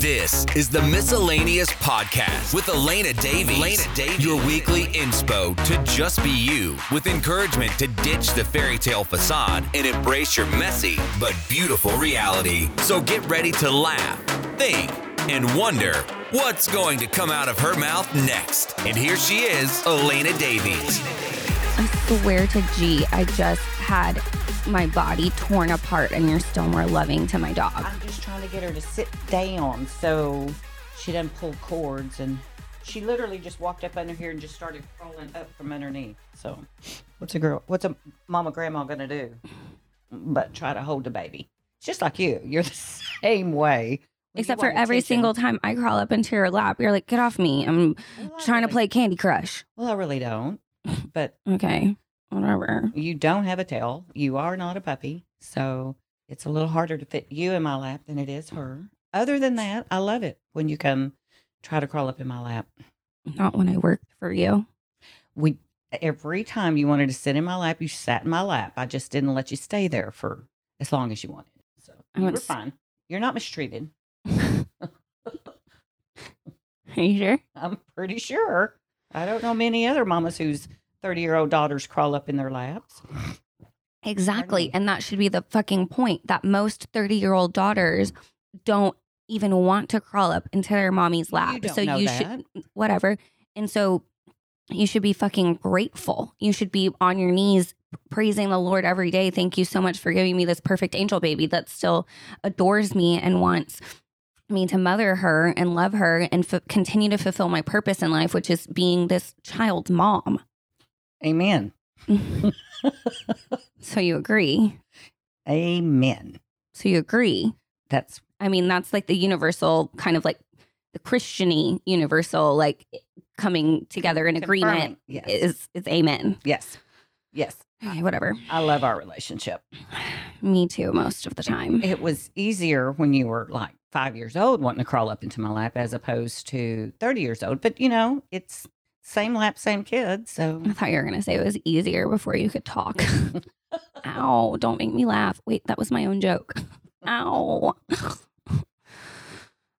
This is the Miscellaneous Podcast with Elena Davies. Elena Davies. Your weekly inspo to just be you with encouragement to ditch the fairy tale facade and embrace your messy but beautiful reality. So get ready to laugh, think, and wonder what's going to come out of her mouth next. And here she is, Elena Davies. I swear to G, I just had my body torn apart and you're still more loving to my dog. I'm just trying to get her to sit down so she doesn't pull cords. And she literally just walked up under here and just started crawling up from underneath. So, what's a girl, what's a mama grandma gonna do? But try to hold the baby. It's just like you. You're the same way. When Except for every attention- single time I crawl up into your lap, you're like, get off me. I'm Well, trying to play Candy Crush. Well, I really don't. But Okay, whatever. you don't have a tail. You are not a puppy. So it's a little harder to fit you in my lap than it is her. Other than that, I love it when you come try to crawl up in my lap. Not when I worked for you. We every time you wanted to sit in my lap, you sat in my lap. I just didn't let you stay there for as long as you wanted. So I you were fine. You're not mistreated. Are you sure? I'm pretty sure. I don't know many other mamas whose 30 year old daughters crawl up in their laps. Exactly. And that should be the fucking point that most 30 year old daughters don't even want to crawl up into their mommy's lap. don't so you that. should, whatever. And so you should be fucking grateful. You should be on your knees praising the Lord every day. Thank you so much for giving me this perfect angel baby that still adores me and wants me to mother her and love her and f- continue to fulfill my purpose in life, which is being this child's mom. Amen. So you agree? Amen. So you agree? That's I mean, that's like the universal kind of like the Christiany universal like coming together in agreement. Yes. is is amen. yes. Yes. Okay, whatever. I love our relationship. Me too, most of the time. It was easier when you were like five years old wanting to crawl up into my lap as opposed to 30 years old. But you know, it's same lap, same kid. So I thought you were gonna say it was easier before you could talk. Ow! Don't make me laugh. Wait, that was my own joke. Ow.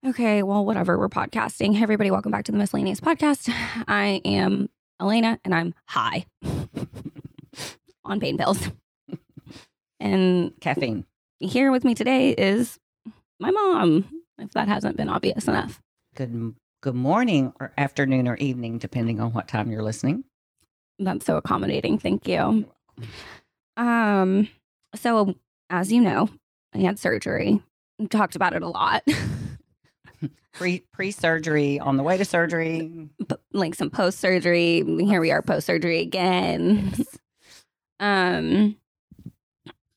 okay, well, whatever. We're podcasting. Hey, everybody, welcome back to the Miscellaneous Podcast. I am Elena, and I'm high on pain pills. And caffeine. here with me today is my mom, if that hasn't been obvious enough. Good good morning or afternoon or evening, depending on what time you're listening. That's so accommodating. Thank you. Um, so as you know, I had surgery. We talked about it a lot. Pre pre surgery, on the way to surgery. P- like some post surgery. Here we are post surgery again. um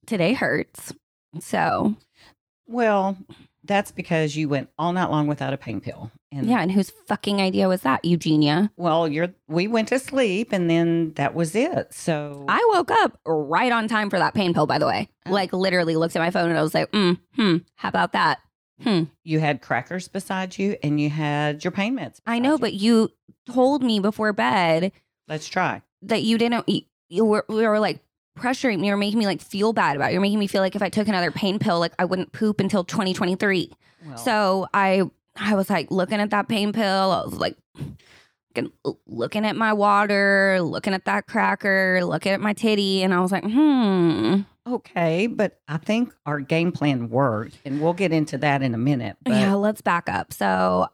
today hurts. So Well, that's because you went all night long without a pain pill. And yeah, and whose fucking idea was that, Eugenia? well, you're we went to sleep and then that was it. So I woke up right on time for that pain pill, by the way. Oh. Like literally looked at my phone and I was like, mm, hmm, how about that? Hmm. you had crackers beside you and you had your pain meds. I know, you. but you told me before bed let's try. that you didn't you, you were we were like pressuring me or making me like feel bad about it. You're making me feel like if I took another pain pill, like I wouldn't poop until 2023. Well, So I I was like looking at that pain pill. I was like looking- at my water, looking at that cracker, looking at my titty, and I was like, hmm. okay, but I think our game plan worked, and we'll get into that in a minute. But yeah, let's back up. So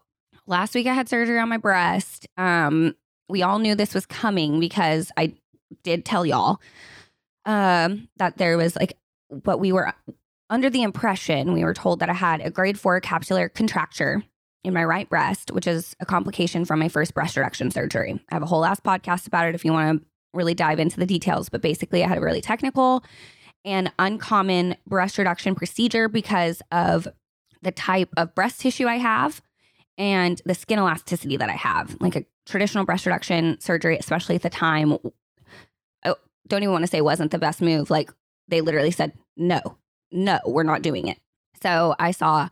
last week I had surgery on my breast. Um, we all knew this was coming because I did tell y'all um, that there was like, but we were under the impression we were told that I had a grade four capsular contracture in my right breast, which is a complication from my first breast reduction surgery. I have a whole ass podcast about it if you want to really dive into the details. But basically, I had a really technical and uncommon breast reduction procedure because of the type of breast tissue I have and the skin elasticity that I have. Like a traditional breast reduction surgery, especially at the time, don't even want to say wasn't the best move. Like they literally said, no, no, we're not doing it. So I saw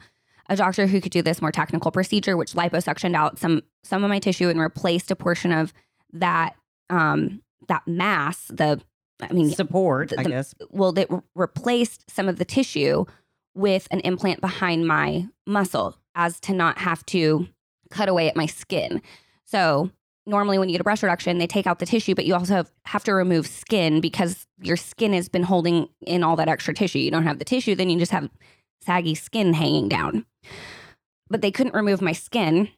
a doctor who could do this more technical procedure, which liposuctioned out some some of my tissue and replaced a portion of that um that mass. The I mean, Support, I the- guess. well, they re- replaced some of the tissue with an implant behind my muscle as to not have to cut away at my skin. So normally when you get a breast reduction, they take out the tissue, but you also have, have to remove skin because your skin has been holding in all that extra tissue. You don't have the tissue, then you just have saggy skin hanging down. But they couldn't remove my skin.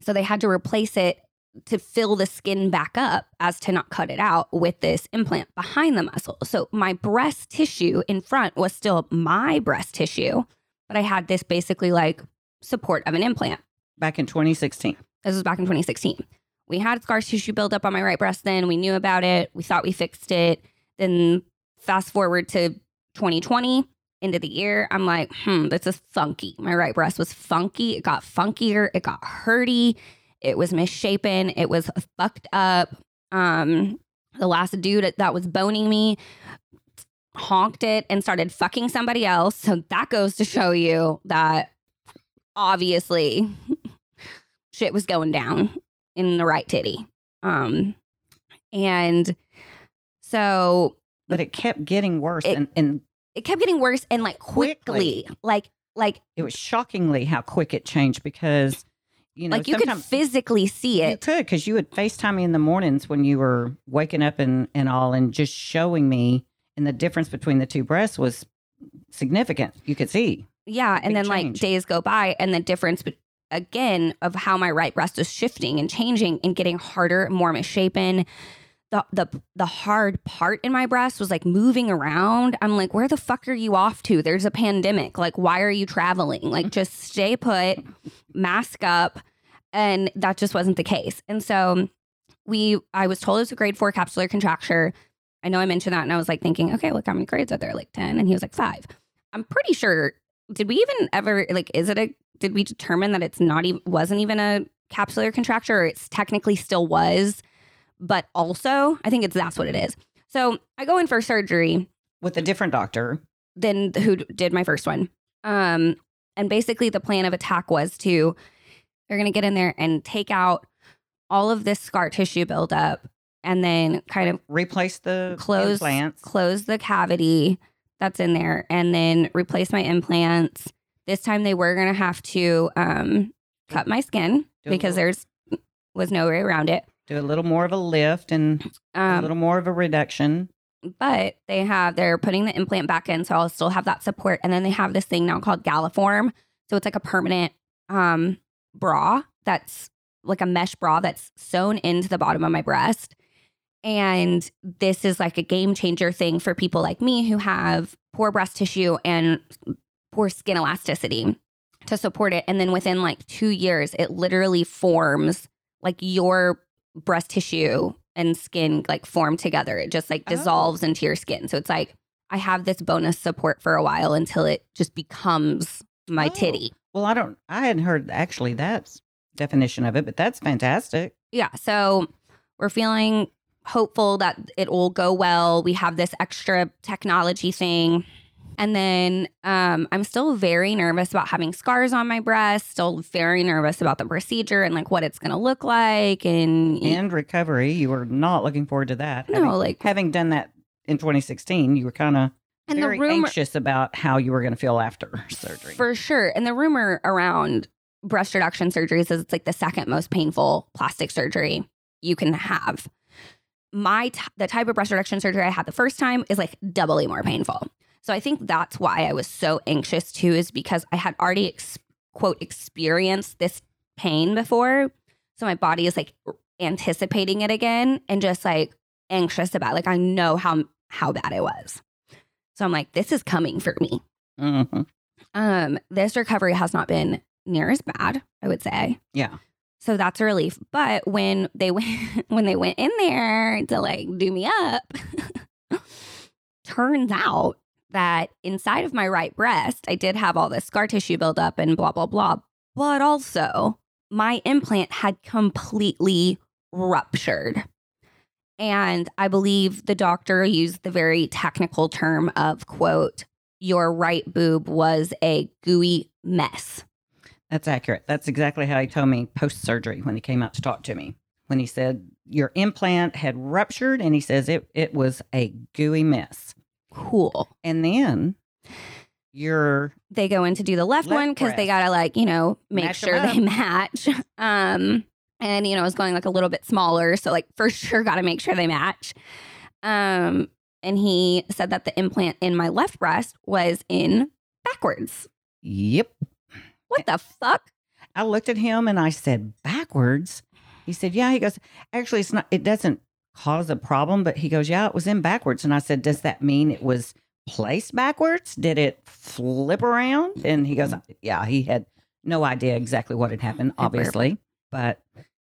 So they had to replace it to fill the skin back up as to not cut it out with this implant behind the muscle. So my breast tissue in front was still my breast tissue, but I had this basically like support of an implant. Back in 2016. This was back in 2016. We had scar tissue buildup on my right breast then. We knew about it. We thought we fixed it. Then fast forward to 2020, into the year, I'm like, hmm, this is funky. My right breast was funky. It got funkier. It got hurty. It was misshapen. It was fucked up. Um, the last dude that was boning me honked it and started fucking somebody else. So that goes to show you that obviously shit was going down in the right titty. Um, and so But it kept getting worse. It- and, and it kept getting worse and like quickly, Quickly. like like it was shockingly how quick it changed because, you know, like you could physically see You it. could because you would FaceTime me in the mornings when you were waking up and, and all and just showing me and the difference between the two breasts was significant. You could see. Yeah, and then like days go by, and the difference again of how my right breast is shifting and changing and getting harder, more misshapen. The the the hard part in my breast was like moving around. I'm like, where the fuck are you off to? There's a pandemic. Like, why are you traveling? Like, just stay put, mask up, and that just wasn't the case. And so we, I was told it was a grade four capsular contracture. I know I mentioned that, and I was like thinking, okay, look how many grades are there? Like ten, and he was like five. I'm pretty sure did we even ever like is it a did we determine that it's not even wasn't even a capsular contracture or it's technically still was? But also i think it's that's what it is. So i go in for surgery. With a different doctor. than who did my first one. Um and basically the plan of attack was to they're going to get in there and take out all of this scar tissue buildup and then kind of Replace the close implants. close the cavity that's in there and then replace my implants this time they were going to have to um cut my skin Do because little- there's was no way around it. Do a little more of a lift and a um little more of a reduction. but they have they're putting the implant back in so i'll still have that support. And then they have this thing now called GalaFORM. So it's like a permanent um bra that's like a mesh bra that's sewn into the bottom of my breast. And this is like a game changer thing for people like me who have poor breast tissue and poor skin elasticity to support it and then within like 2 years it literally forms like your breast tissue and skin like form together it just like Oh. dissolves into your skin so it's like i have this bonus support for a while until it just becomes my Oh. titty Well, I don't. I hadn't heard actually that definition of it, but that's fantastic. yeah so we're feeling hopeful that it will go well we have this extra technology thing and then um, i'm still very nervous about having scars on my breast still very nervous about the procedure and like what it's going to look like and, And recovery. You were not looking forward to that. No, having, like- having done that in 2016, you were kind of and very the rumor anxious about how you were going to feel after surgery. For sure. And the rumor around breast reduction surgeries is it's like the second most painful plastic surgery you can have. My t- the type of breast reduction surgery I had the first time is like doubly more painful. So I think that's why I was so anxious too is because I had already ex- quote experienced this pain before. So my body is like anticipating it again and just like anxious about it. like I know how how bad it was. So I'm like this is coming for me Mhm. um this recovery has not been near as bad, I would say. Yeah. So that's a relief. But when they went when they went in there to like do me up, turns out that inside of my right breast, I did have all this scar tissue buildup and blah blah blah. But also, my implant had completely ruptured. And I believe the doctor used the very technical term of quote, your right boob was a gooey mess. That's accurate. That's exactly how he told me post surgery when he came out to talk to me. When he said your implant had ruptured and he says it it was a gooey mess. Cool. And then you're They go in to do the left, Left one because they gotta like, you know, make Match sure they match. Um, and you know, it's going like a little bit smaller. So like for sure gotta make sure they match. Um, and he said that the implant in my left breast was in backwards. Yep. What the fuck? I looked at him and I said, backwards. He said, Yeah. He goes, Actually, it's not, it doesn't cause a problem, but he goes, Yeah, it was in backwards. And I said, Does that mean it was placed backwards? Did it flip around? And he goes, mm-hmm. Yeah, he had no idea exactly what had happened, obviously. But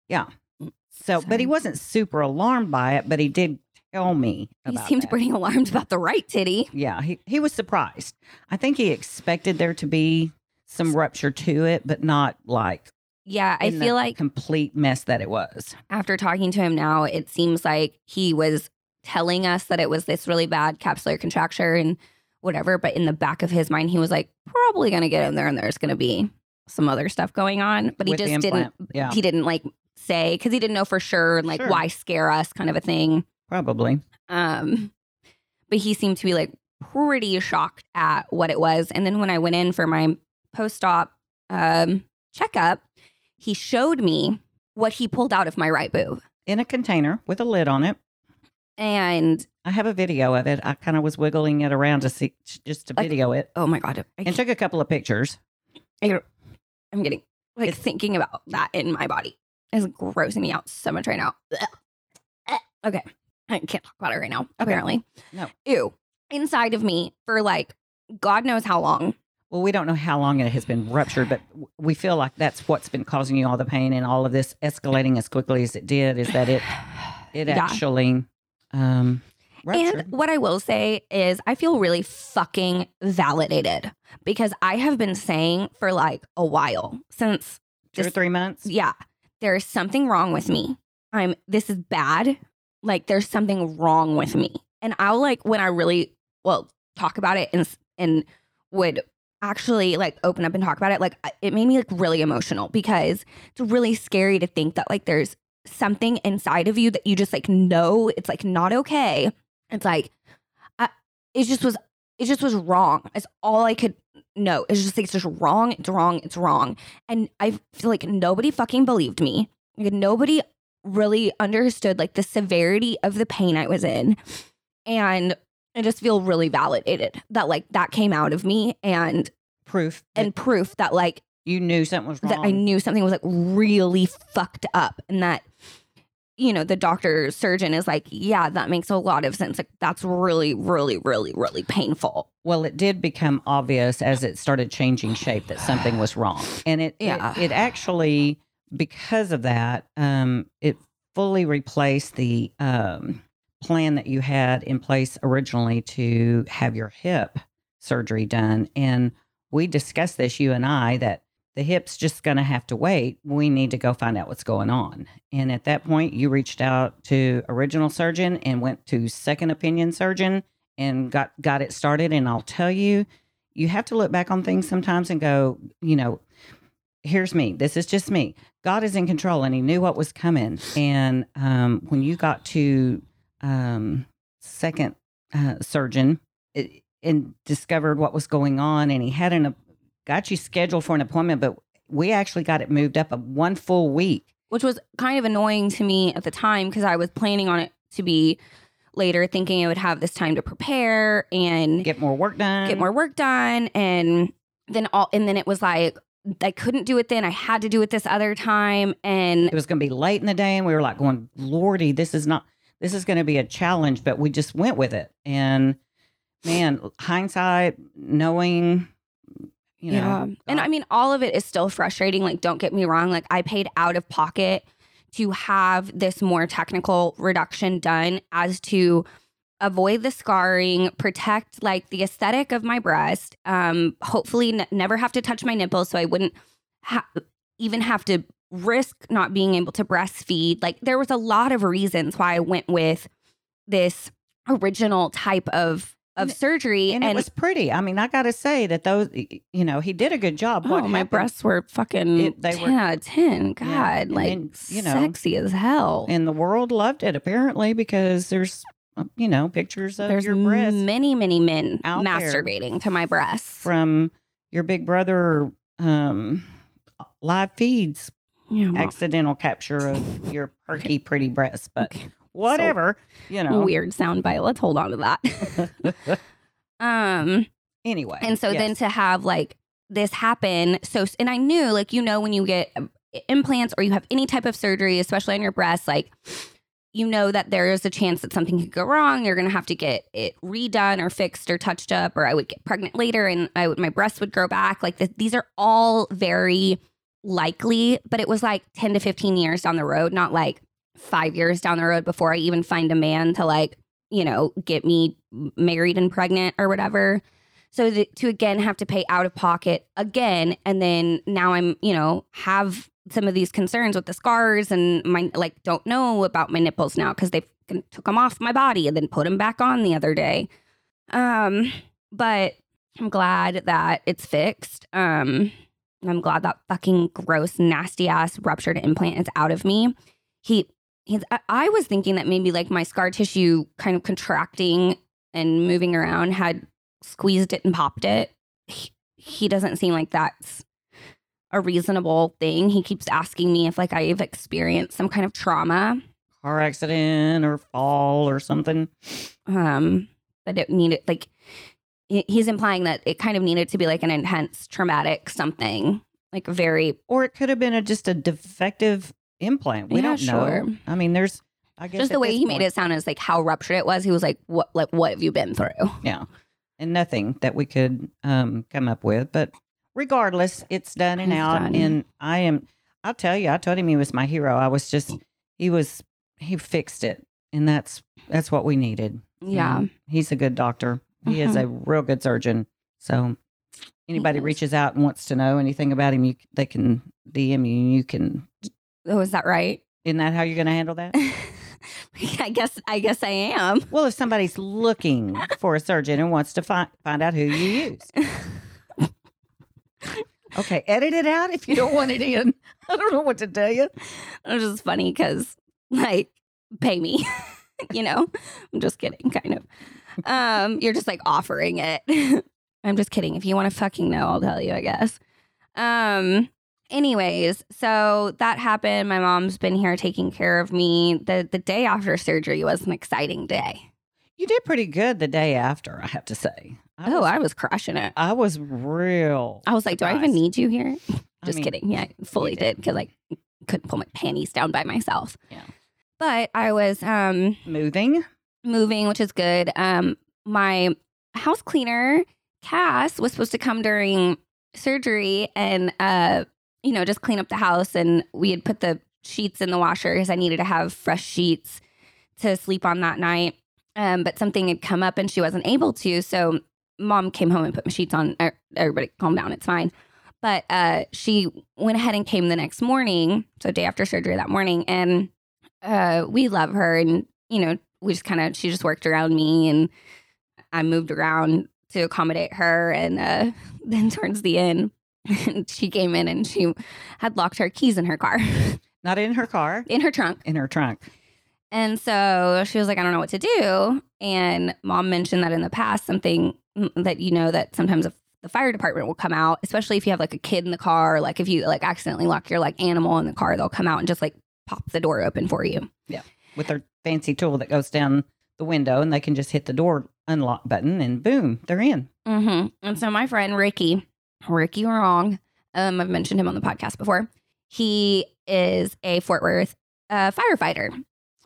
yeah. Mm, so, but he wasn't super alarmed by it, but he did tell me. He seemed that. pretty alarmed about the right titty. Yeah, he, he was surprised. I think he expected there to be some rupture to it, but not like Yeah, I feel like complete mess that it was. after talking to him now, it seems like he was telling us that it was this really bad capsular contracture and whatever. But in the back of his mind, he was like, probably going to get in there and there's going to be some other stuff going on. But he With just didn't, yeah. he didn't like say, because he didn't know for sure and like Sure. why scare us kind of a thing. Probably. Um, but he seemed to be like pretty shocked at what it was. And then when I went in for my post op um, checkup, he showed me what he pulled out of my right boob. In a container with a lid on it. And I have a video of it. I kind of was wiggling it around to see, just to Like, video it oh my God, I and took a couple of pictures. I, am getting like It's- thinking about that in my body is grossing me out so much right now. Okay. I can't talk about it right now, apparently. No. Ew. Inside of me for like God knows how long. Well, we don't know how long it has been ruptured, but we feel like that's what's been causing you all the pain and all of this escalating as quickly as it did. Is that it? It Yeah. actually um, ruptured. And what I will say is, I feel really fucking validated because I have been saying for like a while since Two or three months. yeah, there's something wrong with me. I'm this is bad. Like there's something wrong with me. And I'll like when I really well talk about it and and would actually like open up and talk about it like it made me like really emotional because it's really scary to think that like there's something inside of you that you just like know it's like not okay. It's like I, it just was it just was wrong. It's all I could know. It's just like it's just wrong. It's wrong. It's wrong. And I feel like nobody fucking believed me. Like nobody really understood like the severity of the pain I was in. And I just feel really validated that like that came out of me and Proof and proof that like you knew something was wrong. that I knew something was like really fucked up and that you know the doctor surgeon is like yeah that makes a lot of sense like that's really really really really painful Well, it did become obvious as it started changing shape that something was wrong, and it Yeah. it, it actually because of that, um, it fully replaced the um, plan that you had in place originally to have your hip surgery done, and we discussed this you and I that the hip's just going to have to wait. We need to go find out what's going on. And at that point, you reached out to original surgeon and went to second opinion surgeon and got got it started and I'll tell you you have to look back on things sometimes and go, you know, here's me. This is just me. God is in control and he knew what was coming. And um, when you got to um, second uh, surgeon and discovered what was going on and he had an got you scheduled for an appointment, but we actually got it moved up a one full week. which was kind of annoying to me at the time because I was planning on it to be later thinking I would have this time to prepare and Get more work done. get more work done and then all and then it was like I couldn't do it then I had to do it this other time and it was going to be late in the day and we were like going lordy this is not this is going to be a challenge but we just went with it and man hindsight knowing you know. yeah. And I mean, all of it is still frustrating. Like, don't get me wrong. Like, I paid out of pocket to have this more technical reduction done as to avoid the scarring, protect like the aesthetic of my breast. Um, hopefully, n- never have to touch my nipples, so I wouldn't ha- even have to risk not being able to breastfeed. Like, there was a lot of reasons why I went with this original type of of And- surgery, and, it was pretty. I mean, I got to say that those, you know, he did a good job. Oh, What my happened- breasts were fucking It- they were- 10 out of 10. God, Yeah, like then, you know, sexy as hell. and the world loved it apparently because there's, uh, you know, pictures of There's your breasts many, many men masturbating to my breasts. from your big brother um, live feeds, Yeah, well, accidental capture of your perky, pretty breasts. But okay. whatever, you know. Weird sound bite. Let's hold on to that. um, Anyway, and so then to have like this happen, so and I knew like you know when you get um, implants or you have any type of surgery, especially on your breast, like you know that there is a chance that something could go wrong. You're gonna have to get it redone or fixed or touched up, or I would get pregnant later and I would my breasts would grow back. Like th- these are all very likely, but it was like 10 to 15 years down the road, not like five years down the road before I even find a man to like, you know, get me married and pregnant or whatever. So to again have to pay out of pocket again, and then now I'm, you know, have some of these concerns with the scars and my like don't know about my nipples now because they took them off my body and then put them back on the other day. Um, but I'm glad that it's fixed. Um, I'm glad that fucking gross, nasty ass ruptured implant is out of me. He, he's. I, was thinking that maybe like my scar tissue kind of contracting and moving around had squeezed it and popped it. He, he doesn't seem like that's a reasonable thing. He keeps asking me if like I've experienced some kind of trauma. car accident or fall or something. Um, that it needed like he's implying that it kind of needed to be like an intense traumatic something, like very Or it could have been a, just a defective implant. We Yeah, don't sure. know. I mean, there's, I guess, just the way he made it sound is like how ruptured it was. He was like, "What? Like what have you been through?" Yeah. And nothing that we could um, come up with. But regardless, it's done and It's out. done. And I am, I'll tell you, I told him he was my hero. I was just, he was, he fixed it. And that's, that's what we needed. Yeah. And he's a good doctor. He is mm-hmm. a real good surgeon. So anybody reaches out and wants to know anything about him, you, they can DM you. You can, Oh, is that right? isn't that how you're going to handle that? I guess I guess I am. Well, if somebody's looking for a surgeon and wants to find find out who you use. Okay, edit it out if you don't want it in. I don't know what to tell you. It's just funny because like pay me, you know. I'm just kidding, kind of. Um, you're just like offering it. I'm just kidding. If you want to fucking know, I'll tell you. I guess. Um. Anyways, so that happened. My mom's been here taking care of me. the The day after surgery was an exciting day. You did pretty good the day after, I have to say. I oh, was, I was crushing it. I was real. I was like, do I even need you here? I Just mean, kidding. Yeah, I fully did. did because I couldn't pull my panties down by myself. Yeah. But I was um Moving. Moving, which is good. Um, my house cleaner, Cass, was supposed to come during surgery and uh, you know, just clean up the house. And we had put the sheets in the washer because I needed to have fresh sheets to sleep on that night. Um, but something had come up and she wasn't able to. So mom came home and put my sheets on. Er, Everybody calm down, it's fine. But uh, she went ahead and came the next morning, so day after surgery that morning, and uh, we love her, and you know, we just kind of she just worked around me, and I moved around to accommodate her, and uh, then towards the end, she came in and she had locked her keys in her car, Not in her car, in her trunk. in her trunk. And so she was like, I don't know what to do. And mom mentioned that in the past, something mm, that you know that sometimes if the fire department will come out, especially if you have like a kid in the car, like if you like accidentally lock your like animal in the car, they'll come out and just like pop the door open for you. With their fancy tool that goes down the window and they can just hit the door unlock button and boom, they're in. Mm-hmm. And so my friend Ricky, Ricky Wrong, um, I've mentioned him on the podcast before. He is a Fort Worth uh, firefighter.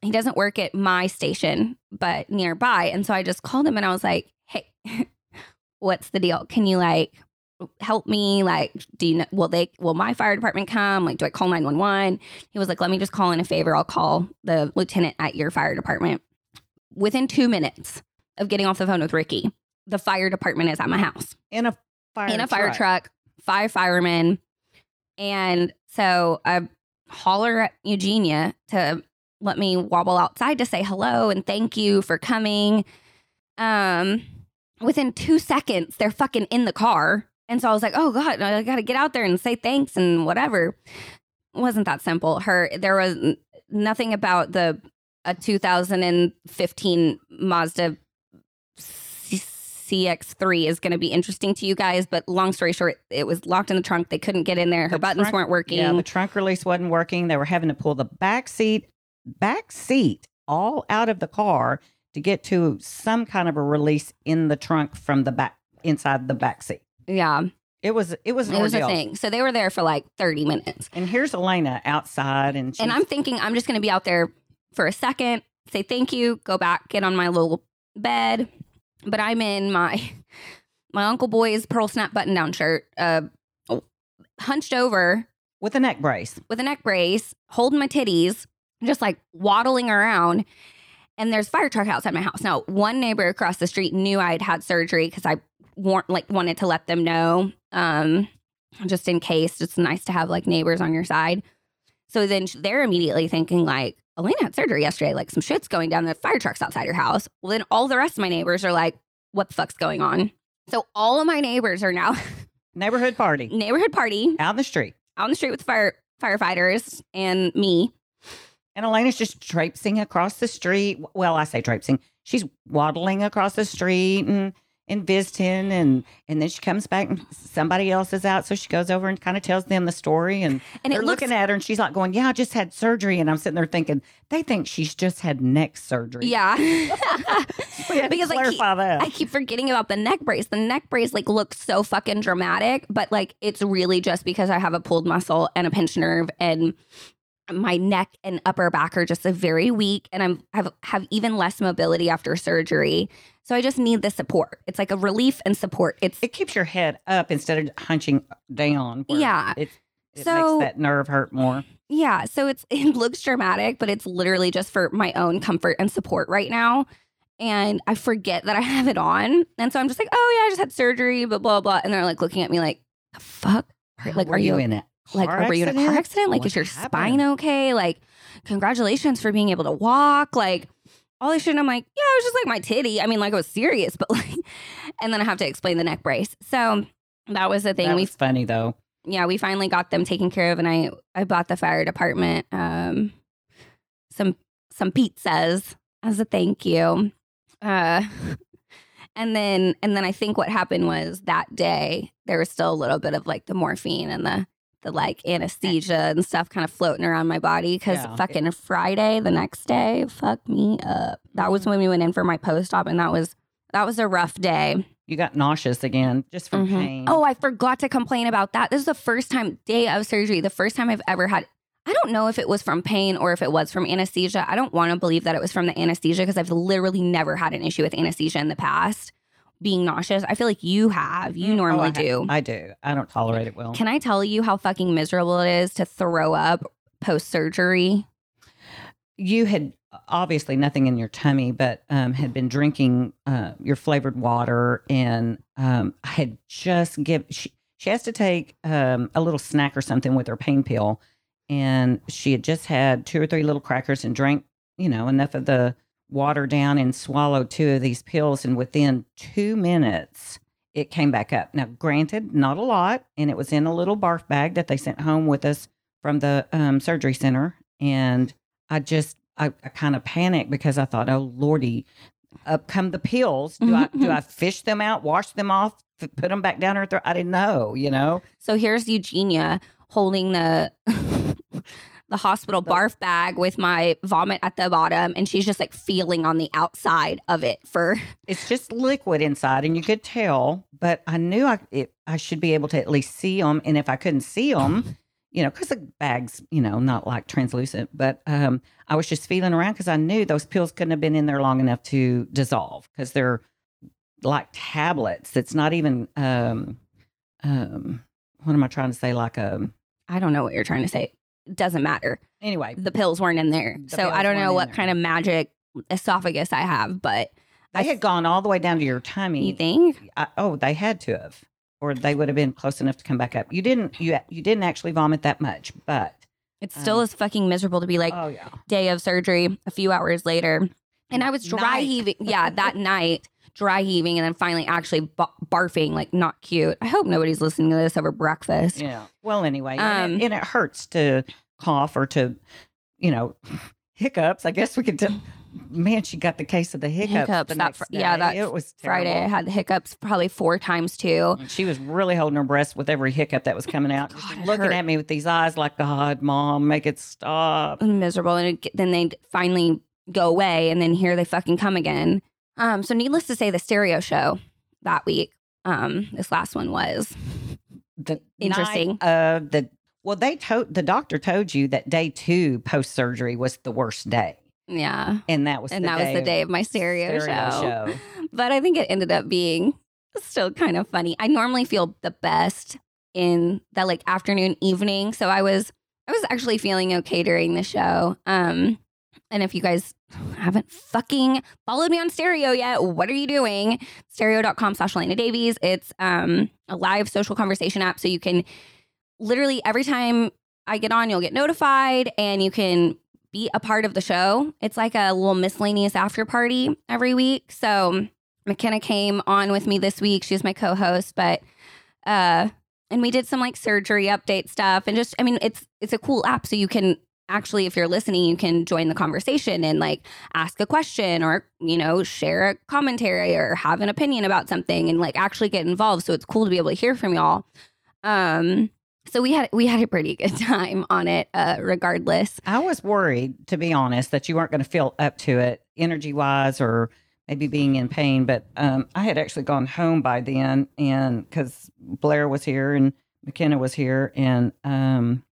He doesn't work at my station, but nearby. And so I just called him and I was like, "Hey, what's the deal? Can you like help me? Like, do you know, will they, will my fire department come? Like, do I call 911? He was like, let me just call in a favor. I'll call the lieutenant at your fire department. Within two minutes of getting off the phone with Ricky, the fire department is at my house in a fire in a fire truck, five firemen. And so I holler at Eugenia to let me wobble outside to say hello and thank you for coming. Um, within two seconds, they're fucking in the car. And so I was like, oh God, I got to get out there and say thanks and whatever. It wasn't that simple. Her, there was nothing about the a 2015 Mazda CX3 is going to be interesting to you guys. But long story short, it was locked in the trunk. They couldn't get in there. Her The buttons trunk- weren't working. Yeah, the trunk release wasn't working. They were having to pull the back seat, back seat all out of the car to get to some kind of a release in the trunk from the back inside the back seat. Yeah, It was it was an it was a thing. So they were there for like 30 minutes. And here's Elena outside, and And I'm thinking I'm just going to be out there for a second, say thank you, go back, get on my little bed. But I'm in my my uncle boy's pearl snap button down shirt, uh, hunched over with a neck brace. with a neck brace, holding my titties, just like waddling around. And there's fire truck outside my house. Now, one neighbor across the street knew I had had surgery because I want like wanted to let them know, um, just in case. It's nice to have like neighbors on your side. So then they're immediately thinking like, Elena had surgery yesterday. Like some shit's going down. The fire truck's outside your house. Well, then all the rest of my neighbors are like, what the fuck's going on? So all of my neighbors are now Neighborhood party neighborhood party out in the street. out in the street with fire firefighters and me. And Elena's just traipsing across the street. Well, I say traipsing. She's waddling across the street and and visiting and and then she comes back and somebody else is out. So she goes over and kind of tells them the story and, And they're looks- looking at her and she's like going, Yeah, I just had surgery. And I'm sitting there thinking, they think she's just had neck surgery. Yeah. We had to because I keep. I keep forgetting about the neck brace. The neck brace like looks so fucking dramatic, but like it's really just because I have a pulled muscle and a pinched nerve and my neck and upper back are just a very weak and I'm have have even less mobility after surgery. So I just need the support. It's like a relief and support. It's it keeps your head up instead of hunching down. Yeah. It, it So- makes that nerve hurt more. Yeah, so it's it looks dramatic, but it's literally just for my own comfort and support right now. And I forget that I have it on, and so I'm just like, oh yeah, I just had surgery, blah blah blah. And they're like looking at me like, the fuck, like, are you in it? Like, car were you in a car accident? Like, What is your happened? spine okay? Like, congratulations for being able to walk. Like, all this shit. And I'm like, yeah, it was just like my titty. I mean, like, it was serious, but like, and then I have to explain the neck brace. So that was the thing. That we was funny though. yeah, we finally got them taken care of, and I I bought the fire department um some some pizzas as a thank you. Uh, and then and then I think what happened was that day there was still a little bit of like the morphine and the the like anesthesia and stuff kind of floating around my body because Yeah. fucking Friday the next day fucked me up. That was when we went in for my post op, and that was that was a rough day. You got nauseous again just from Mhm. pain. Oh, I forgot to complain about that. This is the first time, day of surgery, the first time I've ever had. I don't know if it was from pain or if it was from anesthesia. I don't want to believe that it was from the anesthesia because I've literally never had an issue with anesthesia in the past. Being nauseous, I feel like you have. You Mm, oh, normally I ha- do. I do. I don't tolerate it well. Can I tell you how fucking miserable it is to throw up post surgery? you had obviously nothing in your tummy, but um, had been drinking uh, your flavored water, and um, I had just give. She, she has to take um, a little snack or something with her pain pill, and she had just had two or three little crackers and drank, you know, enough of the water down and swallowed two of these pills, and within two minutes. It came back up. Now, granted, not a lot, and it was in a little barf bag that they sent home with us from the um, surgery center. And I just I, I kind of panicked because I thought, oh lordy, up come the pills. Do I do I fish them out, wash them off, f- put them back down her throat? I didn't know, you know. So here's Eugenia holding the the hospital barf bag with my vomit at the bottom, and she's just like feeling on the outside of it for It's just liquid inside, and you could tell. But I knew I it, I should be able to at least see them, and if I couldn't see them, you know, because the bag's you know not like translucent, but um, I was just feeling around because I knew those pills couldn't have been in there long enough to dissolve because they're like tablets. That's not even um, um, what am I trying to say? Like a I don't know what you're trying to say. Doesn't matter. anyway. The pills weren't in there. The so I don't know what kind of magic esophagus I have, but They had gone all the way down to your tummy. you think? I, oh, they had to have, or they would have been close enough to come back up. You didn't. You you didn't actually vomit that much, but It still Um, is fucking miserable to be like oh yeah, day of surgery a few hours later. And I was dry Night. heaving. Yeah, that night, dry heaving, and then finally actually ba- barfing, like not cute. I hope nobody's listening to this over breakfast. yeah. Well, anyway, Um, and, it, and it hurts to cough or to, you know, hiccups. I guess we could. T- man, she got the case of the hiccups. Hiccups, the fr- yeah, that it was Friday, I had the hiccups probably four times too. And She was really holding her breath with every hiccup that was coming out, God, looking hurt. at me with these eyes like, "God, mom, make it stop." miserable and it, then they finally go away and then here they fucking come again um so needless to say the stereo show that week um this last one was the Interesting. of the well they told the doctor told you that day two post surgery was the worst day yeah and that was and the that was the day of my stereo, stereo show. show. but i think it ended up being still kind of funny i normally feel the best in that like afternoon evening so i was i was actually feeling okay during the show um and if you guys haven't fucking followed me on stereo yet what are you doing stereo.com slash Elena Davies. It's um, a live social conversation app. So you can literally every time I get on, you'll get notified and you can be a part of the show. It's like a little miscellaneous after party every week. So McKenna came on with me this week. She's my co-host, but uh and we did some like surgery update stuff and just I mean it's it's a cool app so you can actually if you're listening you can join the conversation and like ask a question or you know share a commentary or have an opinion about something and like actually get involved. So it's cool to be able to hear from y'all. Um so we had we had a pretty good time on it uh regardless. I was worried to be honest that you weren't going to feel up to it energy wise or maybe being in pain but um, i had actually gone home by then and because blair was here and mckenna was here and um,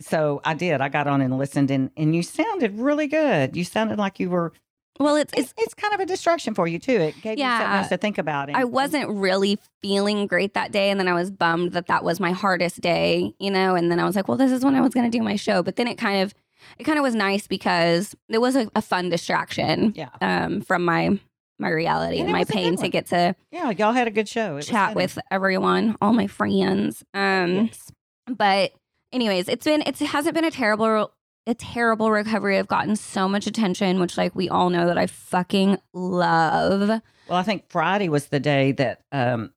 so i did i got on and listened and, and you sounded really good you sounded like you were well it's it's, it's kind of a distraction for you too. It gave you something Yeah. else to think about. and- I wasn't really feeling great that day. And then I was bummed that that was my hardest day, you know? And then I was like, well, this is when I was going to do my show. But then it kind of, it kind of was nice because it was a, a fun distraction Yeah. um, from my, my reality And and my was a good pain to get to Yeah, y'all had a good show. It chat with everyone, all my friends. Um, Yes. but anyways, it's been, it's, it hasn't been a terrible, a terrible recovery. I've gotten so much attention, which like we all know that I fucking love. Well, I think Friday was the day that um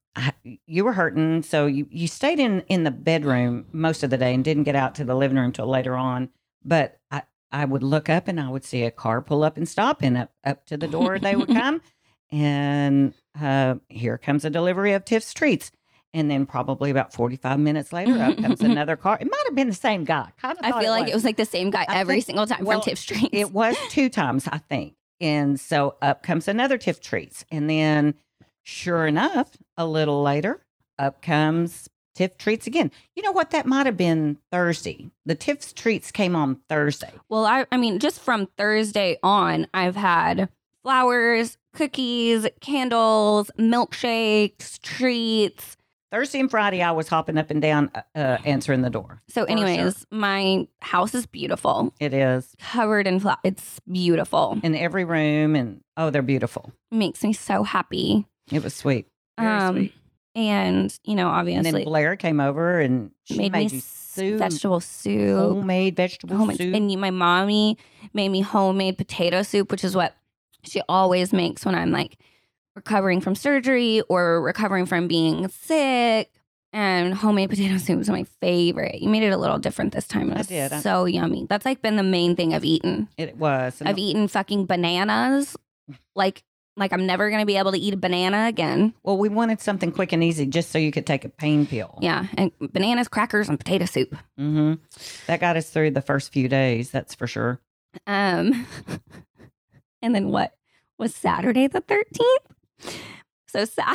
you were hurting, so you you stayed in in the bedroom most of the day and didn't get out to the living room till later on. But I I would look up and I would see a car pull up and stop, and up up to the door they would come, and uh, here comes a delivery of Tiff's treats. And then probably about forty five minutes later, up mm-hmm. comes another car. It might have been the same guy. Kind of I feel like it was like the same guy I every think- single time well, from Tiff's Treats. It was two times, I think. And so up comes another Tiff Treats. And then, sure enough, a little later, up comes Tiff Treats again. You know what? That might have been Thursday. The Tiff Treats came on Thursday. Well, I, I mean, just from Thursday on, I've had flowers, cookies, candles, milkshakes, treats. Thursday and Friday, I was hopping up and down uh, uh, answering the door. So, For anyways, my house is beautiful, It is covered in flowers. It's beautiful. in every room. And oh, they're beautiful. makes me so happy. It was sweet. Very um, sweet. and you know, And then obviously, Blair came over and she made, made, me soup, vegetable soup. homemade vegetable homemade- soup. And my mommy made me homemade potato soup, which is what she always makes when I'm like recovering from surgery or recovering from being sick. And homemade potato soup is my favorite. You made it a little different this time. It I was did. I- so yummy. That's like been the main thing I've eaten. it was. I've eaten fucking bananas. Like like I'm never gonna be able to eat a banana again. Well, we wanted something quick and easy just so you could take a pain pill. Yeah. And bananas, crackers, and potato soup. hmm That got us through the first few days, that's for sure. Um, and then what was Saturday the thirteenth? So sa-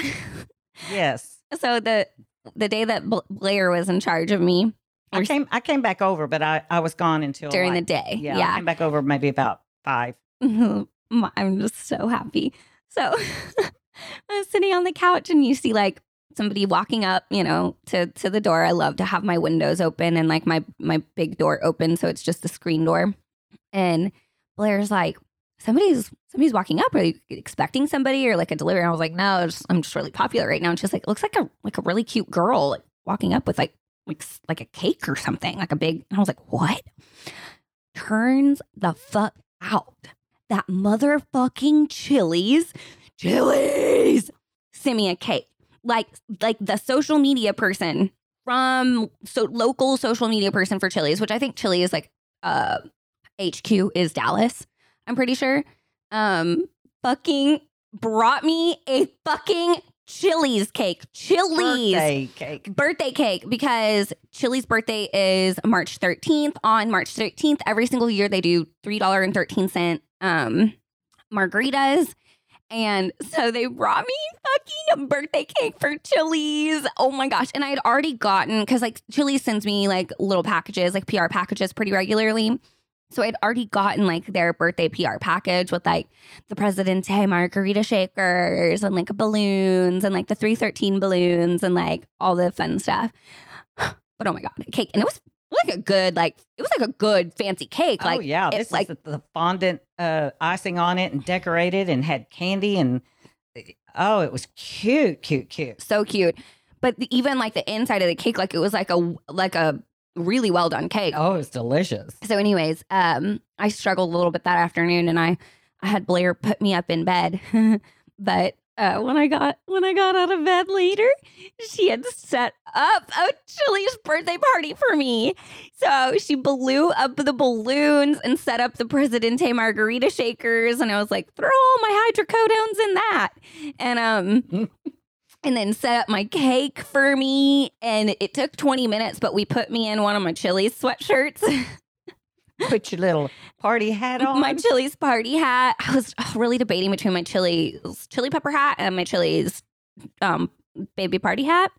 Yes. so the the day that Bl- Blair was in charge of me I came I came back over, but I, I was gone until during the day. Yeah, I Yeah, came back over maybe about five. I'm just so happy. So I was sitting on the couch and you see like somebody walking up, you know, to to the door. I love to have my windows open and like my my big door open, so it's just a screen door. And Blair's like, somebody's somebody's walking up. Are you expecting somebody or like a delivery? And I was like, no, just- I'm just really popular right now. And she's like, looks like a like a really cute girl like, walking up with like like like a cake or something, like a big. And I was like, what? Turns the fuck out that motherfucking Chili's, Chili's, sent me a cake. Like like the social media person from so local social media person for Chili's, which I think Chili is like uh HQ is Dallas. I'm pretty sure. Um, fucking brought me a fucking Chili's cake. Chili's Birthday cake. birthday cake because Chili's birthday is March 13th. On March 13th, every single year they do $3.13 um margaritas. And so they brought me fucking birthday cake for Chili's. Oh my gosh. And I had already gotten because like Chili's sends me like little packages, like PR packages pretty regularly. So I'd already gotten like their birthday PR package with like the Presidente margarita shakers and like balloons and like the 313 balloons and like all the fun stuff. But oh my God, cake. And it was like a good, like, it was like a good fancy cake. Like, oh yeah, it- this like, the, the fondant uh, icing on it and decorated and had candy and oh, it was cute, cute, cute. so cute. But the- even like the inside of the cake, like it was like a, like a really well done cake. Oh, it's delicious. So, anyways, um, I struggled a little bit that afternoon, and I, I had Blair put me up in bed, but uh, when I got when I got out of bed later, she had set up a Chili's birthday party for me. So she blew up the balloons and set up the Presidente margarita shakers, and I was like, throw all my hydrocodones in that, and um. And then set up my cake for me. And it took 20 minutes, but we put me in one of my Chili's sweatshirts. Put your little party hat on. my Chili's party hat. I was uh, really debating between my Chili's chili pepper hat and my Chili's um, baby party hat.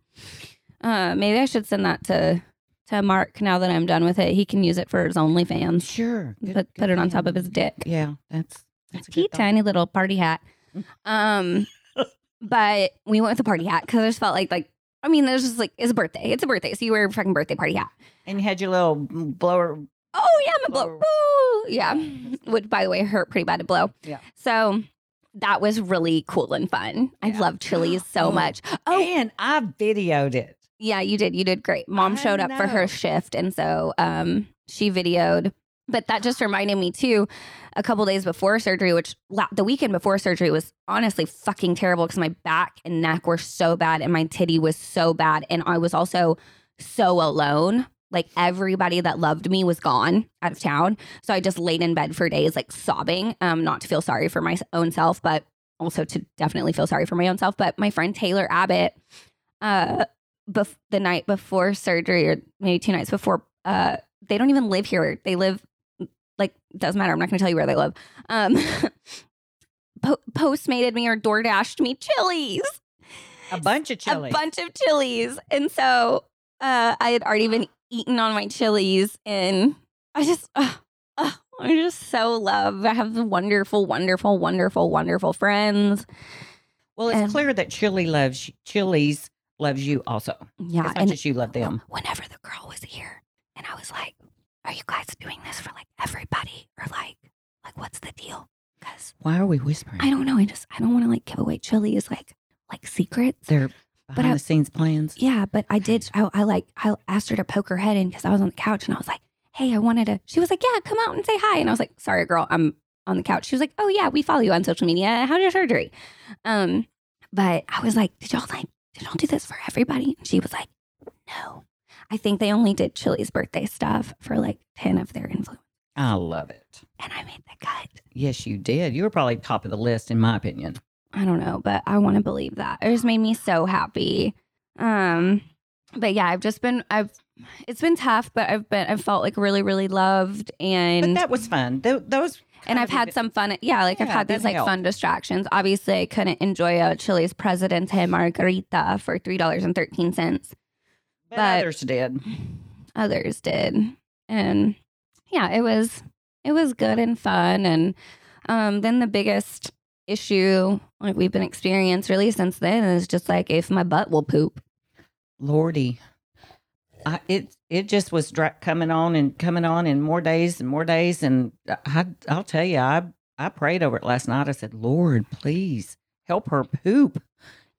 Uh, maybe I should send that to to Mark now that I'm done with it. He can use it for his OnlyFans. sure. Good- Put, good put it on top of his dick. Yeah, that's that's a tiny little party hat. Um, but we went with the party hat because I just felt like like I mean, there's just like it's a birthday. It's a birthday, so you wear a fucking birthday party hat. And you had your little blower. Oh yeah, my blow. Blower. Woo! Yeah, which by the way hurt pretty bad to blow. Yeah. So that was really cool and fun. I Yeah. love Chili's so Oh, much. Oh And I videoed it. yeah, you did. You did great. Mom I showed up for her shift, and so um she videoed. But that just reminded me too. A couple days before surgery, which la- the weekend before surgery was honestly fucking terrible because my back and neck were so bad, and my titty was so bad, and I was also so alone. Like everybody that loved me was gone out of town. So I just laid in bed for days, like sobbing, um, not to feel sorry for my own self, but also to definitely feel sorry for my own self. But my friend Taylor Abbott, uh, bef- the night before surgery, or maybe two nights before, uh, they don't even live here. They live like doesn't matter. I'm not going to tell you where they live. Um, po- postmated me or door dashed me Chili's A bunch of chili. a bunch of chilies. And so uh, I had already been eating on my chilies, and I just, uh, uh, I just so love. I have wonderful, wonderful, wonderful, wonderful friends. well, it's and- clear that Chili loves Chili's loves you also. Yeah, As much and as you love them. whenever the girl was here, and I was like, "Are you guys doing this for like everybody, or like, like what's the deal?" Because Why are we whispering? I don't know. I just I don't want to like give away Chili's like like secrets. They're behind I- the scenes plans. Yeah, but I did. I, I like. I asked her to poke her head in because I was on the couch, and I was like, "Hey, I wanted to." She was like, "Yeah, come out and say hi." And I was like, "Sorry, girl, I'm on the couch." She was like, "Oh yeah, we follow you on social media. How's your surgery?" Um, but I was like, "Did y'all like? Did y'all do this for everybody?" And she was like, "No, I think they only did Chili's birthday stuff for like ten of their influence." I love it. And I made the cut. Yes, you did. You were probably top of the list, in my opinion. I don't know, but I want to believe that. It just made me so happy. Um, but yeah, I've just been I've it's been tough, but I've been I've felt like really really loved But and that was fun. Tho- those and I've had some fun. Yeah, like I've had these like helped. fun distractions. Obviously, I couldn't enjoy a Chili's Presidente Margarita for three dollars and thirteen cents. But but- others did. Others did, and yeah, it was it was good and fun. And um, then the biggest issue like we've been experienced really since then is just like if my butt will poop. Lordy. I, it it just was dra- coming on and coming on and more days and more days and I I'll tell you I I prayed over it last night. I said, "Lord, please help her poop.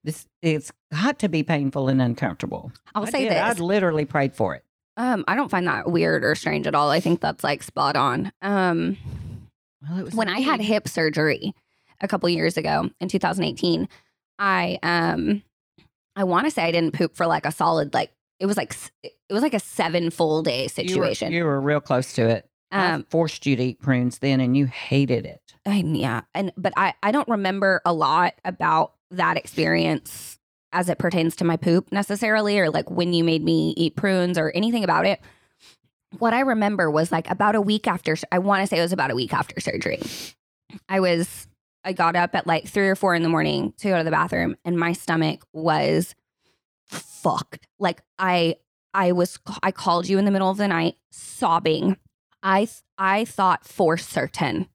This it's got to be painful and uncomfortable." I'll I say did. this. I literally prayed for it. Um, I don't find that weird or strange at all. I think that's like spot on. Um, Well, it was when I had hip surgery a couple years ago in 2018, I um I want to say I didn't poop for like a solid like it was like it was like a seven full day You were- situation. you were, real close to it. I um forced you to eat prunes then, and you hated it. I, yeah, and but I I don't remember a lot about that experience as it pertains to my poop necessarily or like when you made me eat prunes or anything about it. What I remember was like about a week after I want to say it was about a week after surgery. I was I got up at like 3 or 4 in the morning to go to the bathroom and my stomach was fucked. Like I I was I called you in the middle of the night sobbing. I I thought for certain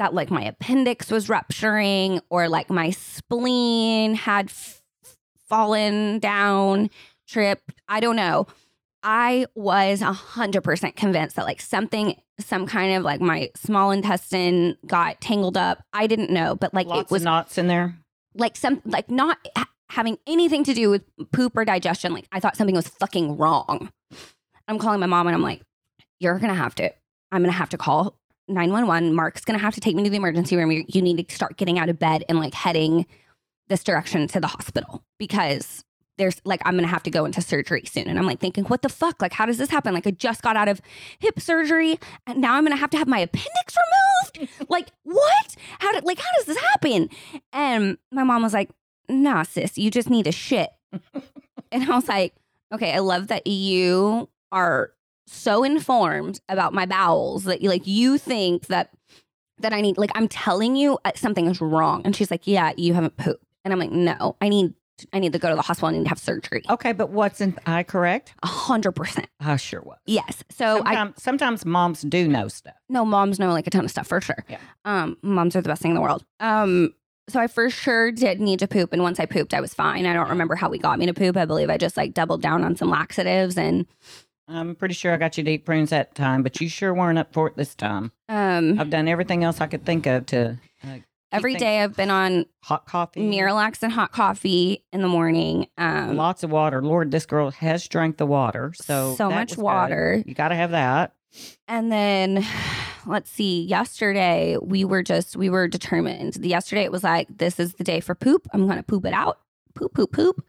that like my appendix was rupturing or like my spleen had f- fallen down, tripped. I don't know. I was a hundred percent convinced that like something, some kind of like my small intestine got tangled up. I didn't know, but like Lots it was of knots in there. like some like not ha- having anything to do with poop or digestion. Like I thought something was fucking wrong. I'm calling my mom and I'm like, you're gonna have to. I'm gonna have to call 911. Mark's gonna have to take me to the emergency room. You, need to start getting out of bed and like heading this direction to the hospital because there's like I'm gonna have to go into surgery soon. And I'm like thinking, what the fuck? Like, how does this happen? Like, I just got out of hip surgery and now I'm gonna have to have my appendix removed. like, what? How did like how does this happen? And my mom was like, nah, sis, you just need a shit. and I was like, okay, I love that you are so informed about my bowels that like you think that that I need like I'm telling you uh, something is wrong. And she's like, yeah, you haven't pooped. And I'm like, no, I need I need to go to the hospital. I need to have surgery. Okay, but wasn't I correct? A hundred percent. I sure was. Yes. So I sometimes, sometimes moms do know stuff. no moms know like a ton of stuff for sure. Yeah. Um, moms are the best thing in the world. Um, so I for sure did need to poop, and once I pooped, I was fine. I don't remember how we got me to poop. I believe I just like doubled down on some laxatives, and I'm pretty sure I got you to eat prunes that time, but you sure weren't up for it this time. um, I've done everything else I could think of to uh, every day I've been on hot coffee, Miralax and hot coffee in the morning. Um, lots of water. Lord, this girl has drank the water, so So much was good. water. You got to have that. And then let's see, yesterday we were just we were determined. Yesterday it was like this is the day for poop. I'm going to poop it out. Poop poop poop.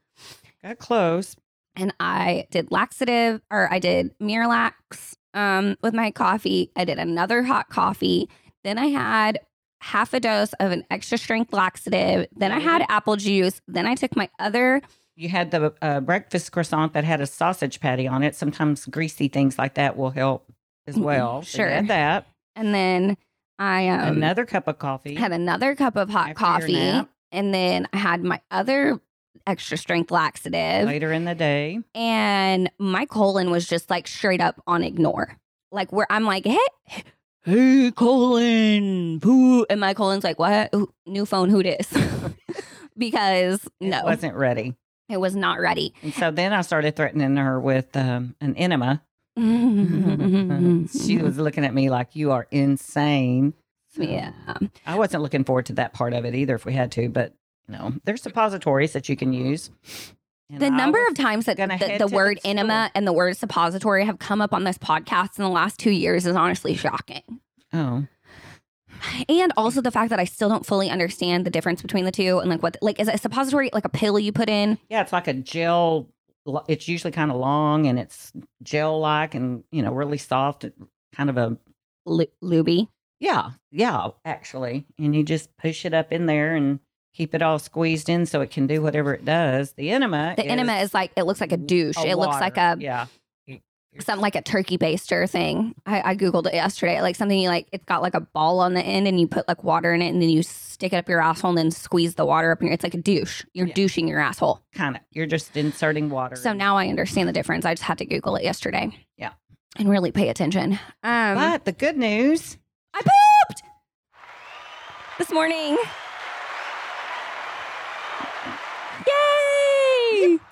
Got close. And I did laxative or I did Miralax um with my coffee. I did another hot coffee. Then I had half a dose of an extra strength laxative. Then I had apple juice. Then I took my other You had the uh, breakfast croissant that had a sausage patty on it. Sometimes greasy things like that will help as well. Sure. had that. and then I um Another cup of coffee. had another cup of hot coffee. And then I had my other extra strength laxative. later in the day. And my colon was just like straight up on ignore. Like where I'm like, hey, hey, colon, poo. And my colon's like, what? Ooh, new phone, who this? because no. It wasn't ready. it was not ready. And so then I started threatening her with um, an enema. she was looking at me like, you are insane. So yeah. I wasn't looking forward to that part of it either if we had to, but you know, there's suppositories that you can use. And The I number of times that the, the the word store. enema and the word suppository have come up on this podcast in the last two years is honestly shocking. Oh, And also the fact that I still don't fully understand the difference between the two and like what like is a suppository like a pill you put in? yeah, it's like a gel. It's usually kind of long and it's gel like and, you know, really soft. Kind of a, Lu- Luby. yeah, yeah, actually. And you just push it up in there and keep it all squeezed in so it can do whatever it does. The enema The enema is like it looks like a douche. a it looks like a yeah. something like a turkey baster thing. I, I googled it yesterday. Like something you like it's got like a ball on the end and you put like water in it and then you stick it up your asshole and then squeeze the water up in your it's like a douche. You're Yeah. douching your asshole. kind of. You're just inserting water. So in. now I understand the difference. I just had to Google it yesterday. Yeah. And really pay attention. Um but the good news, I pooped this morning.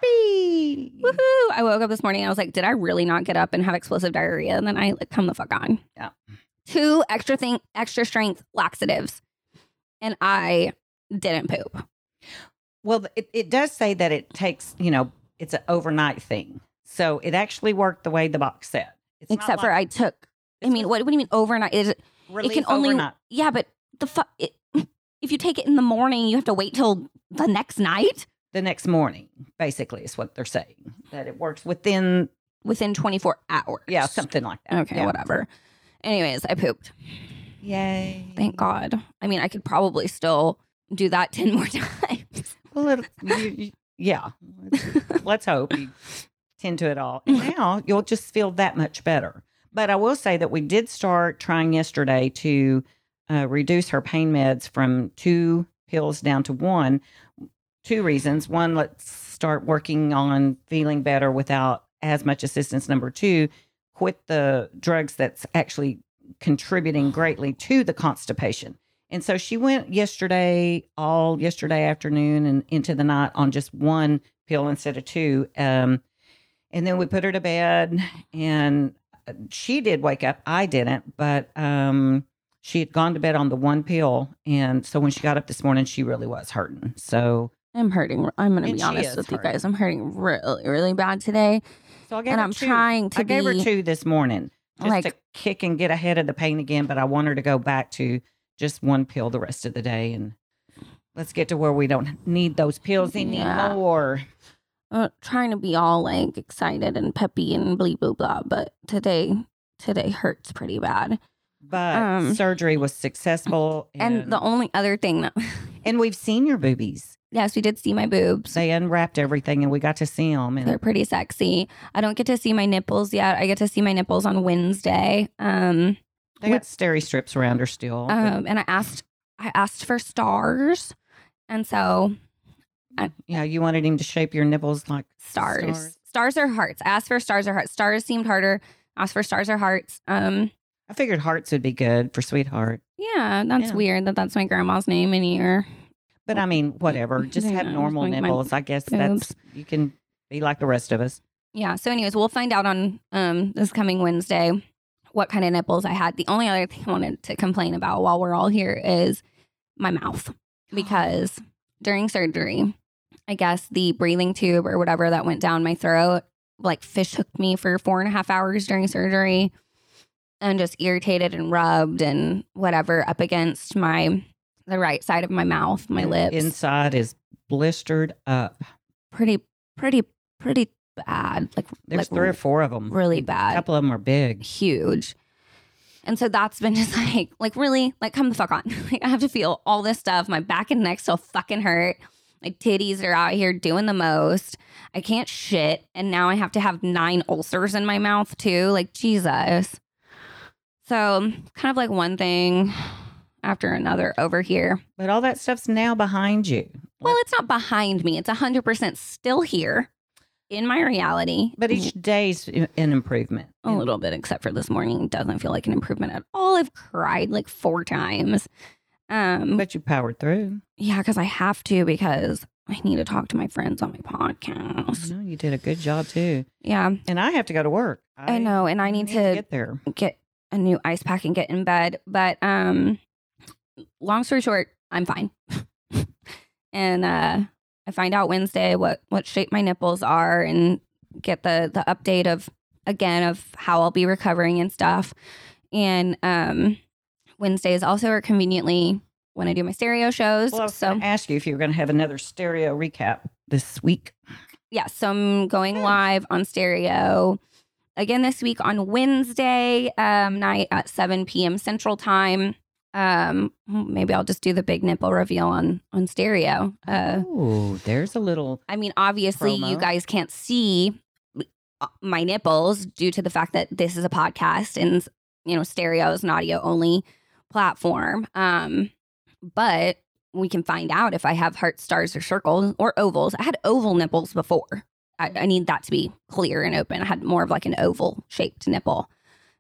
Yay. Woohoo! I woke up this morning I was like, did I really not get up and have explosive diarrhea? And then I like come the fuck on. Yeah. Two extra thing, extra strength laxatives, and I didn't poop. Well, it, it does say that it takes, you know, it's an overnight thing. So it actually worked the way the box said. It's Except for like I took. I mean, what, what do you mean overnight? Is it, it can only. overnight. Yeah, but the fuck. If you take it in the morning, you have to wait till the next night the next morning, basically, is what they're saying. That it works within, within 24 hours. yeah, something like that. Okay, Yeah. whatever. Anyways, I pooped. Yay. Thank God. I mean, I could probably still do that 10 more times. Well, it, you, you, yeah. Let's, let's hope you tend to it all. And now you'll just feel that much better. But I will say that we did start trying yesterday to uh, reduce her pain meds from two pills down to one. Two reasons. One, let's start working on feeling better without as much assistance. Number two, quit the drugs that's actually contributing greatly to the constipation. And so she went yesterday, all yesterday afternoon and into the night on just one pill instead of two. Um, and then we put her to bed, and uh, she did wake up. I didn't, but um, she had gone to bed on the one pill. And so when she got up this morning, she really was hurting. So, I'm hurting. I'm going to be honest with you guys. I'm hurting really, really bad today. so I gave And her I'm two. trying to I gave her two this morning just Like- to kick and get ahead of the pain again. But I want her to go back to just one pill the rest of the day and. Let's get to where we don't need those pills Yeah. anymore. Uh, trying to be all like excited and peppy and blah, blah, blah. But today, today hurts pretty bad. But Um, surgery was successful. And the only other thing that, and we've seen your boobies. Yes, we did see my boobs. They unwrapped everything, and we got to see them. They're pretty sexy. I don't get to see my nipples yet. I get to see my nipples on Wednesday. Um, they got steri strips around her still. um, and I asked, I asked for stars, and so yeah, you wanted him to shape your nipples like stars. Stars. Stars or hearts. I Asked for stars or hearts. Stars seemed harder. I Asked for stars or hearts. Um, I figured hearts would be good for sweetheart. yeah, that's Yeah. weird that that's my grandma's name in here. But I mean, whatever. Just have know, normal my nipples. I guess that's you can be like the rest of us. Yeah. So, anyways, we'll find out on um this coming Wednesday what kind of nipples I had. The only other thing I wanted to complain about while we're all here is my mouth because during surgery, I guess the breathing tube or whatever that went down my throat like fish hooked me for four and a half hours during surgery and just irritated and rubbed and whatever up against my the right side of my mouth, my lips. inside is blistered up. pretty, pretty, pretty bad. Like There's like three or four of them. really bad. A couple of them are big. huge. And so that's been just like, like really, like come the fuck on. Like I have to feel all this stuff. My back and neck still fucking hurt. My titties are out here doing the most. I can't shit. And now I have to have nine ulcers in my mouth too. Like Jesus. So kind of like one thing after another over here. But all that stuff's now behind you. Well, it's not behind me. It's 100% still here in my reality. But each day's an improvement. a little bit, except for this morning. Doesn't feel like an improvement at all. I've cried like four times. Um, But you powered through. yeah, because I have to because I need to talk to my friends on my podcast. No, you did a good job too. Yeah, And I have to go to work. I know, and I need to get there. get a new ice pack and get in bed. But um, long story short, I'm fine. and uh, I find out Wednesday what what shape my nipples are and get the the update of again of how I'll be recovering and stuff. And um, Wednesdays also are conveniently when I do my stereo shows. Well, I so going ask you if you were going to have another stereo recap this week. yeah, so I'm going Good. live on stereo again this week on Wednesday um, night at 7 p.m. Central Time. Um, maybe I'll just do the big nipple reveal on on stereo. Uh, oh, there's a little. I mean, obviously, you guys can't see uh, my nipples due to the fact that this is a podcast and you know stereo is an audio only platform. Um, but we can find out if I have heart stars or circles or ovals. I had oval nipples before. I, I need that to be clear and open. I had more of like an oval shaped nipple.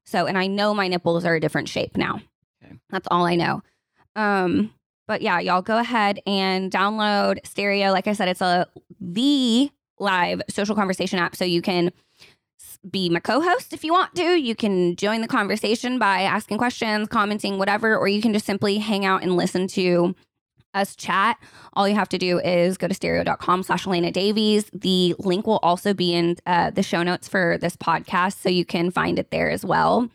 So, and I know my nipples are a different shape now. Okay. That's all I know. Um, but yeah, y'all go ahead and download Stereo. Like I said, it's a the live social conversation app. So you can be my co-host if you want to. You can join the conversation by asking questions, commenting, whatever, or you can just simply hang out and listen to us chat. All you have to do is go to stereo.com slash Elena Davies. The link will also be in uh, the show notes for this podcast, so you can find it there as well.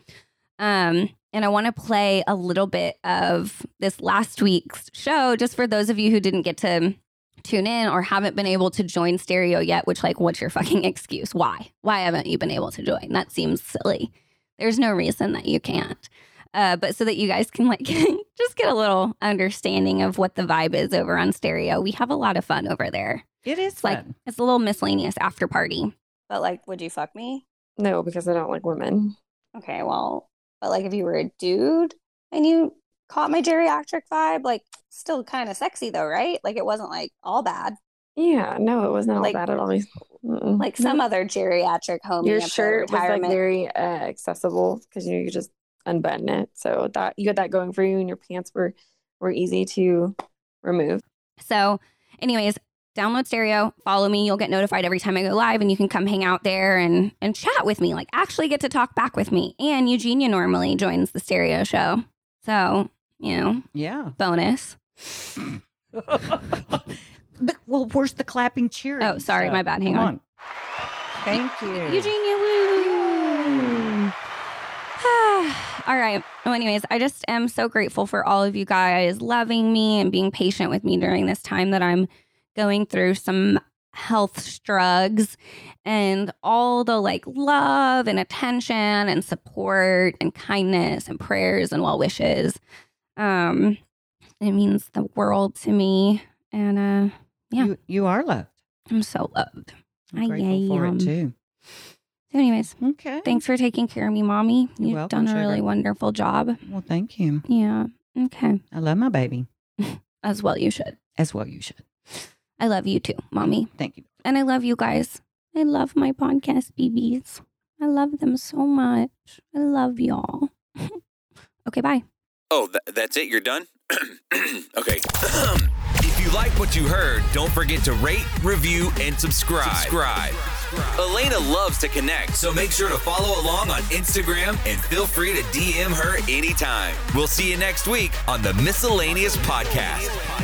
Um, and I want to play a little bit of this last week's show just for those of you who didn't get to tune in or haven't been able to join stereo yet, which, like, what's your fucking excuse? Why? Why haven't you been able to join? That seems silly. There's no reason that you can't. Uh, but so that you guys can like just get a little understanding of what the vibe is over on stereo. We have a lot of fun over there. It is It's like it's a little miscellaneous after party. But like, would you fuck me? No, because I don't like women. Okay, well, but like if you were a dude and you caught my geriatric vibe, like still kind of sexy though, right? Like it wasn't like all bad. Yeah, no, it wasn't all bad at all. Mm-mm. Like some other geriatric homie. Your shirt was like very uh, accessible because you know you just unbutton it, so that you had that going for you, and your pants were were easy to remove. So, anyways, download stereo, follow me. You'll get notified every time I go live, and you can come hang out there and and chat with me. Like actually get to talk back with me. And Eugenia normally joins the stereo show, so you know, Yeah. bonus. But well, where's the clapping cheering? Oh, sorry, my bad. Hang Come on. Thank you. Eugenia, woo! all right. Well, anyways, I just am so grateful for all of you guys loving me and being patient with me during this time that I'm going through some health struggles and all the like love and attention and support and kindness and prayers and well wishes. Um, it means the world to me. And uh, Yeah. You, you are loved. I'm so loved. I'm I grateful for it too. So, anyways, Okay. Thanks for taking care of me, mommy. You're You've welcome, done a really wonderful job. Well, thank you. Yeah. Okay. I love my baby As well, you should. as well. You should. I love you too, mommy. Thank you. And I love you guys. I love my podcast BBs. I love them so much. I love y'all. okay, bye. Oh, th- that's it? You're done? okay. if you like what you heard, don't forget to rate, review, and subscribe. Subscribe. Elena loves to connect, so make sure to follow along on Instagram and feel free to DM her anytime. We'll see you next week on the Miscellaneous Podcast.